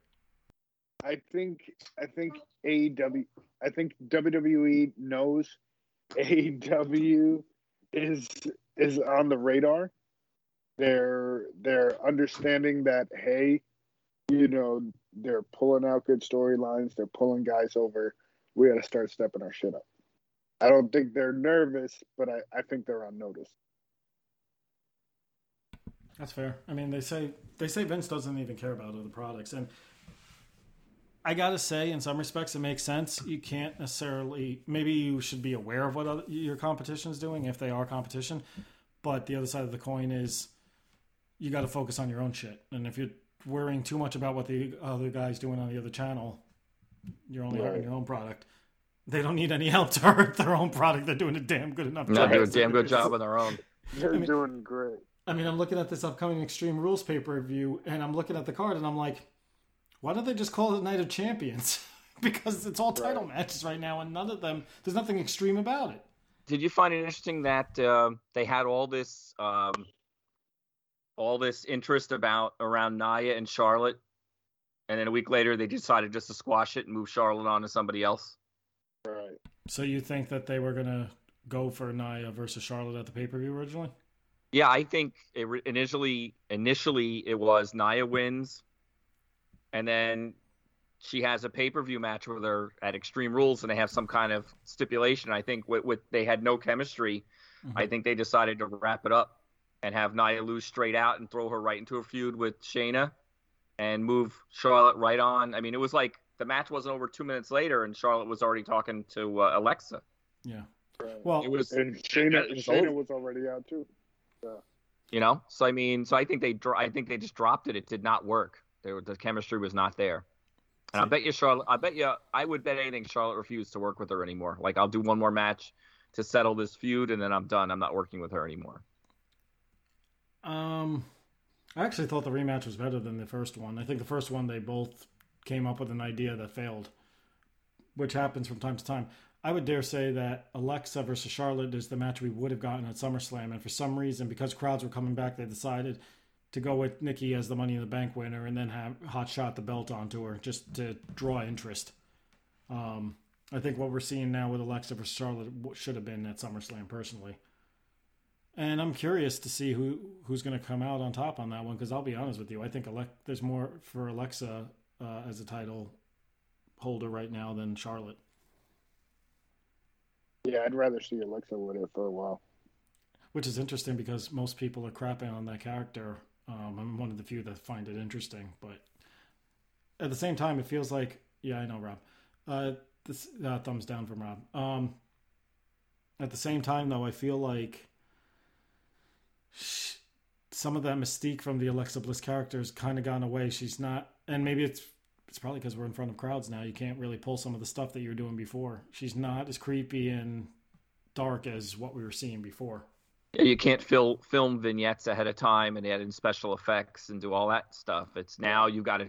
I think I think AEW I think WWE knows AEW is is on the radar. They're they're understanding that hey, you know, they're pulling out good storylines, they're pulling guys over. We gotta start stepping our shit up. I don't think they're nervous, but I, I think they're on notice. That's fair. I mean, they say they say Vince doesn't even care about other products, and I gotta say, in some respects, it makes sense. You can't necessarily. Maybe you should be aware of what other, your competition is doing if they are competition, but the other side of the coin is you got to focus on your own shit. And if you're worrying too much about what the other guy's doing on the other channel, you're only hurting Right. your own product. They don't need any help to hurt their own product. They're doing a damn good enough job. They're Not job. doing a damn good job on their own. They're mean- doing great. I mean, I'm looking at this upcoming Extreme Rules pay per view, and I'm looking at the card, and I'm like, why don't they just call it Night of Champions? because it's all title matches right now, and none of them. There's nothing extreme about it. Did you find it interesting that uh, they had all this um, all this interest about around Nia and Charlotte, and then a week later they decided just to squash it and move Charlotte on to somebody else? Right. So you think that they were gonna go for Nia versus Charlotte at the pay per view originally? Yeah, I think it re- initially initially it was Nia wins, and then she has a pay per view match with her at Extreme Rules, and they have some kind of stipulation. I think with, with they had no chemistry. Mm-hmm. I think they decided to wrap it up and have Nia lose straight out and throw her right into a feud with Shayna, and move Charlotte right on. I mean, it was like the match wasn't over two minutes later, and Charlotte was already talking to uh, Alexa. Yeah. right. Well, It was and Shayna, it was Shayna was already out too. Yeah. you know so i mean so i think they dro- i think they just dropped it it did not work there the chemistry was not there and i bet you charlotte i bet you i would bet anything charlotte refused to work with her anymore like i'll do one more match to settle this feud and then i'm done i'm not working with her anymore Um, I actually thought the rematch was better than the first one. I think the first one they both came up with an idea that failed, which happens from time to time. I would dare say that Alexa versus Charlotte is the match we would have gotten at SummerSlam, and for some reason, because crowds were coming back, they decided to go with Nikki as the Money in the Bank winner, and then have hot shot the belt onto her just to draw interest. Um, I think what we're seeing now with Alexa versus Charlotte should have been at SummerSlam, personally. And I'm curious to see who who's going to come out on top on that one because I'll be honest with you, I think Ale- there's more for Alexa uh, as a title holder right now than Charlotte. Yeah, I'd rather see Alexa with it for a while. Which is interesting because most people are crapping on that character. Um, I'm one of the few that find it interesting, but at the same time, it feels like yeah, I know Rob. Uh, this uh, thumbs down from Rob. Um, at the same time, though, I feel like some of that mystique from the Alexa Bliss character has kind of gone away. She's not, and maybe it's it's probably because we're in front of crowds now. You can't really pull some of the stuff that you were doing before. She's not as creepy and dark as what we were seeing before. Yeah, you can't fil- film vignettes ahead of time and add in special effects and do all that stuff. It's now you got to,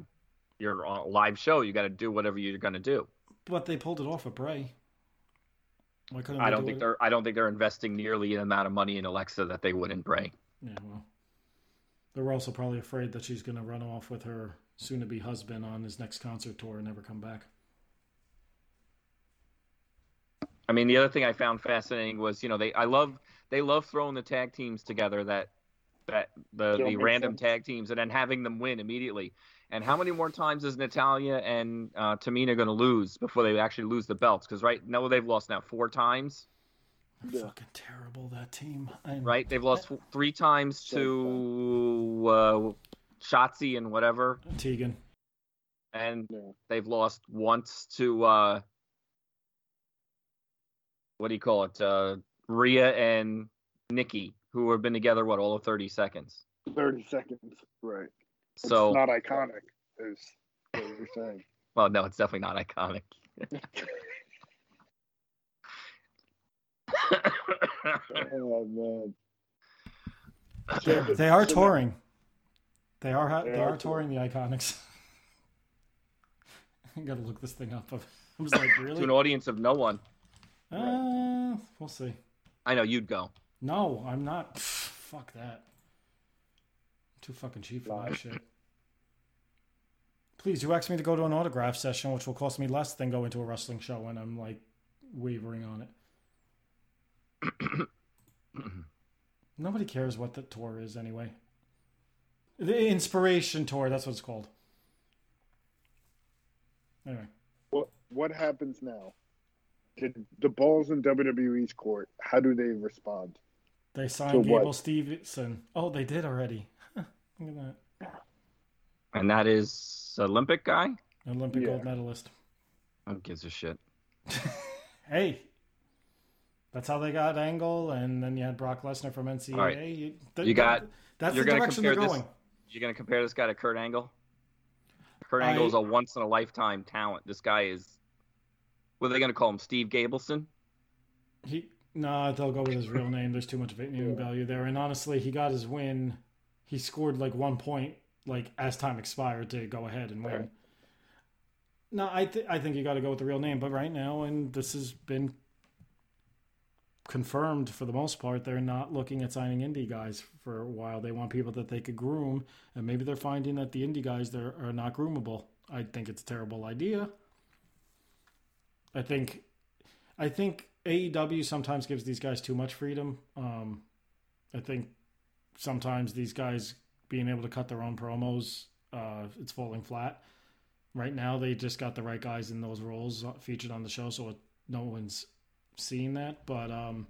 you're on a live show. You got to do whatever you're going to do. But they pulled it off at Bray. Why couldn't I don't do think it? they're. I don't think they're investing nearly an amount of money in Alexa that they would in Bray. Yeah, well, they were also probably afraid that she's going to run off with her soon-to-be husband on his next concert tour and never come back. I mean, the other thing I found fascinating was, you know, they I love they love throwing the tag teams together that that the the random sense. tag teams and then having them win immediately. And how many more times is Natalya and uh, Tamina going to lose before they actually lose the belts? Because right now they've lost now four times. They're Yeah. fucking terrible that team. And Right? They've lost f- three times So to uh, Shotzi and whatever, Tegan. and Yeah. they've lost once to uh, what do you call it? Uh, Rhea and Nikki, who have been together what all of thirty seconds. Thirty seconds. Right. So, it's not iconic, is what you're saying. well, no, it's definitely not iconic. Oh man. They, they are touring. They are ha- They they, are are touring the IIconics. I gotta look this thing up. I was like, to an audience of no one. Uh, we'll see. I know you'd go. No, I'm not. Fuck that. Too fucking cheap for that shit. Please, you asked me to go to an autograph session, which will cost me less than going to a wrestling show, and I'm like wavering on it. Nobody cares what the tour is anyway. The inspiration tour, that's what it's called. Anyway, What what happens now? Did the balls in WWE's court? How do they respond? they signed So what? Steveson. Oh, they did already. Look at that. and that is Olympic guy. Olympic Yeah. gold medalist. Who gives a shit? hey, that's how they got Angle, and then you had Brock Lesnar from NCAA. All right. You, th- You got- that's you're the gonna direction they're compare this- going. You gonna compare this guy to Kurt Angle? Kurt I- Angle is a once in a lifetime talent. This guy is. What are they gonna call him? Steve Gableson? He no, they'll go with his real name. There's too much name value there. And honestly, he got his win. He scored like one point, like as time expired to go ahead and win. Right. No, I th- I think you got to go with the real name. But right now, and this has been confirmed for the most part, they're not looking at signing indie guys for a while. They want people that they could groom, and maybe they're finding that the indie guys there are not groomable. I think it's a terrible idea. I think, I think AEW sometimes gives these guys too much freedom. Um, I think sometimes these guys being able to cut their own promos, uh, it's falling flat. Right now, they just got the right guys in those roles featured on the show, so it, no one's seeing that. But um,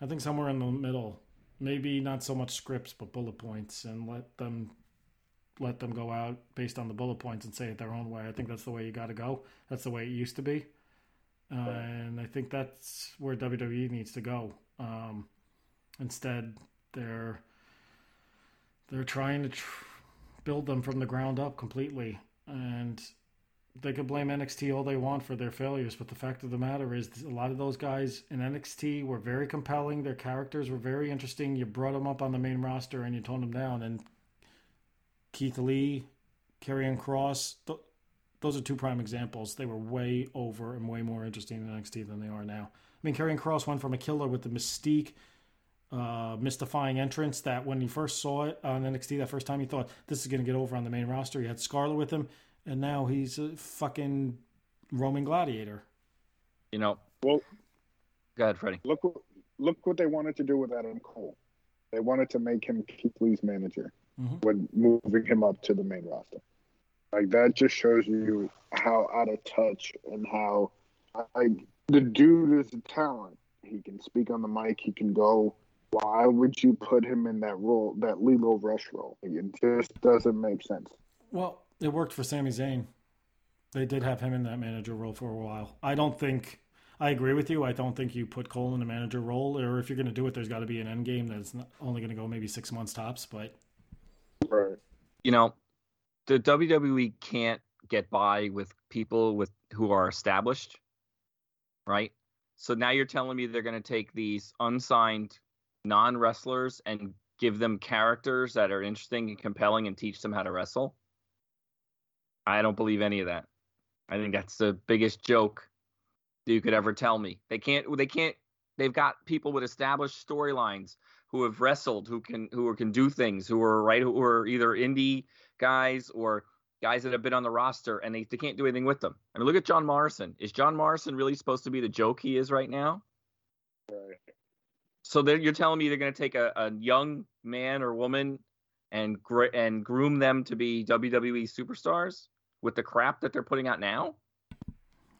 I think somewhere in the middle, maybe not so much scripts, but bullet points, and let them let them go out based on the bullet points and say it their own way. I think that's the way you got to go. That's the way it used to be, uh, and I think that's where WWE needs to go. Um, instead, they're they're trying to tr- build them from the ground up completely, and they could blame NXT all they want for their failures, but the fact of the matter is, a lot of those guys in NXT were very compelling. Their characters were very interesting. You brought them up on the main roster and you toned them down. And Keith Lee, Karrion Kross, th- those are two prime examples. They were way over and way more interesting in NXT than they are now. I mean, Karrion Kross went from a killer with the mystique, uh, mystifying entrance that when you first saw it on NXT that first time, you thought this is going to get over on the main roster. You had Scarlett with him, and now he's a fucking Roman gladiator. You know. Well, Go ahead, Freddie. look what look what they wanted to do with Adam Cole. They wanted to make him Keith Lee's manager Mhm. when moving him up to the main roster. Like that just shows you how out of touch and how like the dude is a talent. He can speak on the mic. He can go. Why would you put him in that role, that Lio Rush role? Like, It just doesn't make sense. Well, it worked for Sami Zayn. They did have him in that manager role for a while. I don't think. I agree with you. I don't think you put Cole in a manager role, or if you're going to do it, there's got to be an end game that's not, only going to go maybe six months tops. But Right. You know, the WWE can't get by with people with who are established, right? So now you're telling me they're going to take these unsigned non wrestlers and give them characters that are interesting and compelling and teach them how to wrestle? I don't believe any of that. I think that's the biggest joke you could ever tell me. They can't. They can't. They've got people with established storylines who have wrestled, who can who can do things, who are right, who are either indie guys or guys that have been on the roster, and they, they can't do anything with them. I mean, look at John Morrison. Is John Morrison really supposed to be the joke he is right now? So you're telling me they're going to take a, a young man or woman and gr- and groom them to be WWE superstars with the crap that they're putting out now?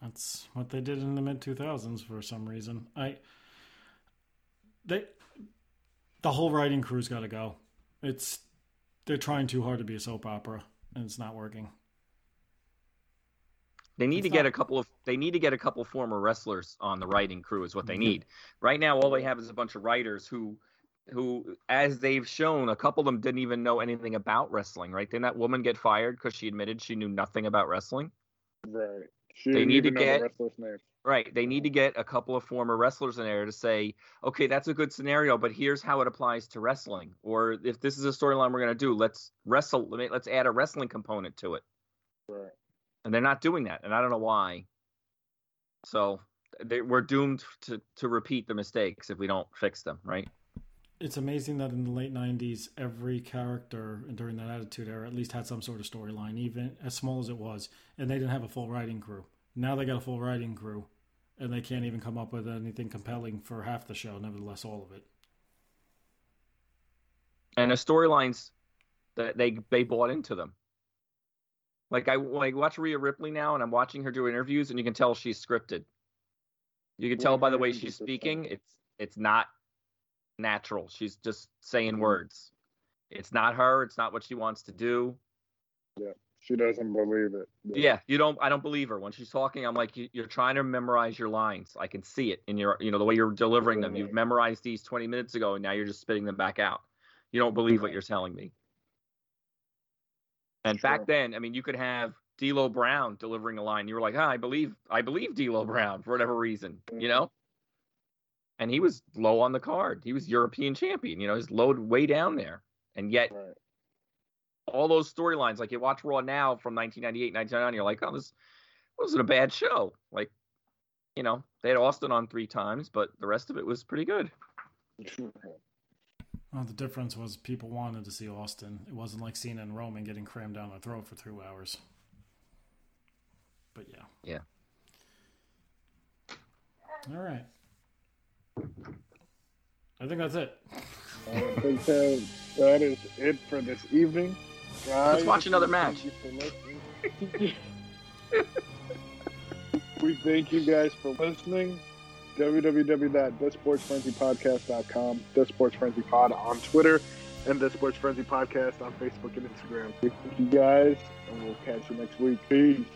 that's what they did in the mid 2000s for some reason. I they the whole writing crew's got to go. It's they're trying too hard to be a soap opera, and it's not working. They need It's to get not- a couple of they need to get a couple former wrestlers on the writing crew is what they Mhm. need. Right now all they have is a bunch of writers who who as they've shown a couple of them didn't even know anything about wrestling, right? Didn't that woman get fired because she admitted she knew nothing about wrestling? Right. She They need to even know the get- wrestler's name. Right. They need to get a couple of former wrestlers in there to say, okay, that's a good scenario, but here's how it applies to wrestling. Or if this is a storyline we're going to do, let's wrestle. let me- Let's add a wrestling component to it. Right. And they're not doing that, and I don't know why. So they, we're doomed to to repeat the mistakes if we don't fix them. Right. It's amazing that in the late 90s, every character during that Attitude Era at least had some sort of storyline, even as small as it was, and they didn't have a full writing crew. Now they got a full writing crew, and they can't even come up with anything compelling for half the show, nevertheless, all of it. And the storylines that they they bought into them. Like I like watch Rhea Ripley now, and I'm watching her do interviews, and you can tell she's scripted. You can tell by the way she's speaking. It's it's not natural. She's just saying Mhm. words. It's not her. It's not what she wants to do. Yeah, she doesn't believe it. Yeah, you don't. I don't believe her when she's talking. I'm like, you, you're trying to memorize your lines. I can see it in your, you know, the way you're delivering them. You've memorized these 20 minutes ago, and now you're just spitting them back out. You don't believe what you're telling me. And Sure. back then, I mean, you could have D'Lo Brown delivering a line. You were like, ah, I believe, I believe D'Lo Brown for whatever reason, you know. And he was low on the card. He was European champion. You know, he's low way down there, and yet Right. all those storylines. Like you watch Raw now from 1998, 1999, you're like, oh, this wasn't a bad show. Like, you know, they had Austin on three times, but the rest of it was pretty good. Well, the difference was people wanted to see Austin. It wasn't like Cena and Roman getting crammed down their throat for two hours. But yeah. Yeah. All right. I think that's it. I think that, that is it for this evening. Guys, Let's watch another match. you for listening. we thank you guys for listening. www.thesportsfrenzypodcast.com, The Sports Frenzy Pod on Twitter, and The Sports Frenzy Podcast on Facebook and Instagram. Thank you guys, and we'll catch you next week. Peace.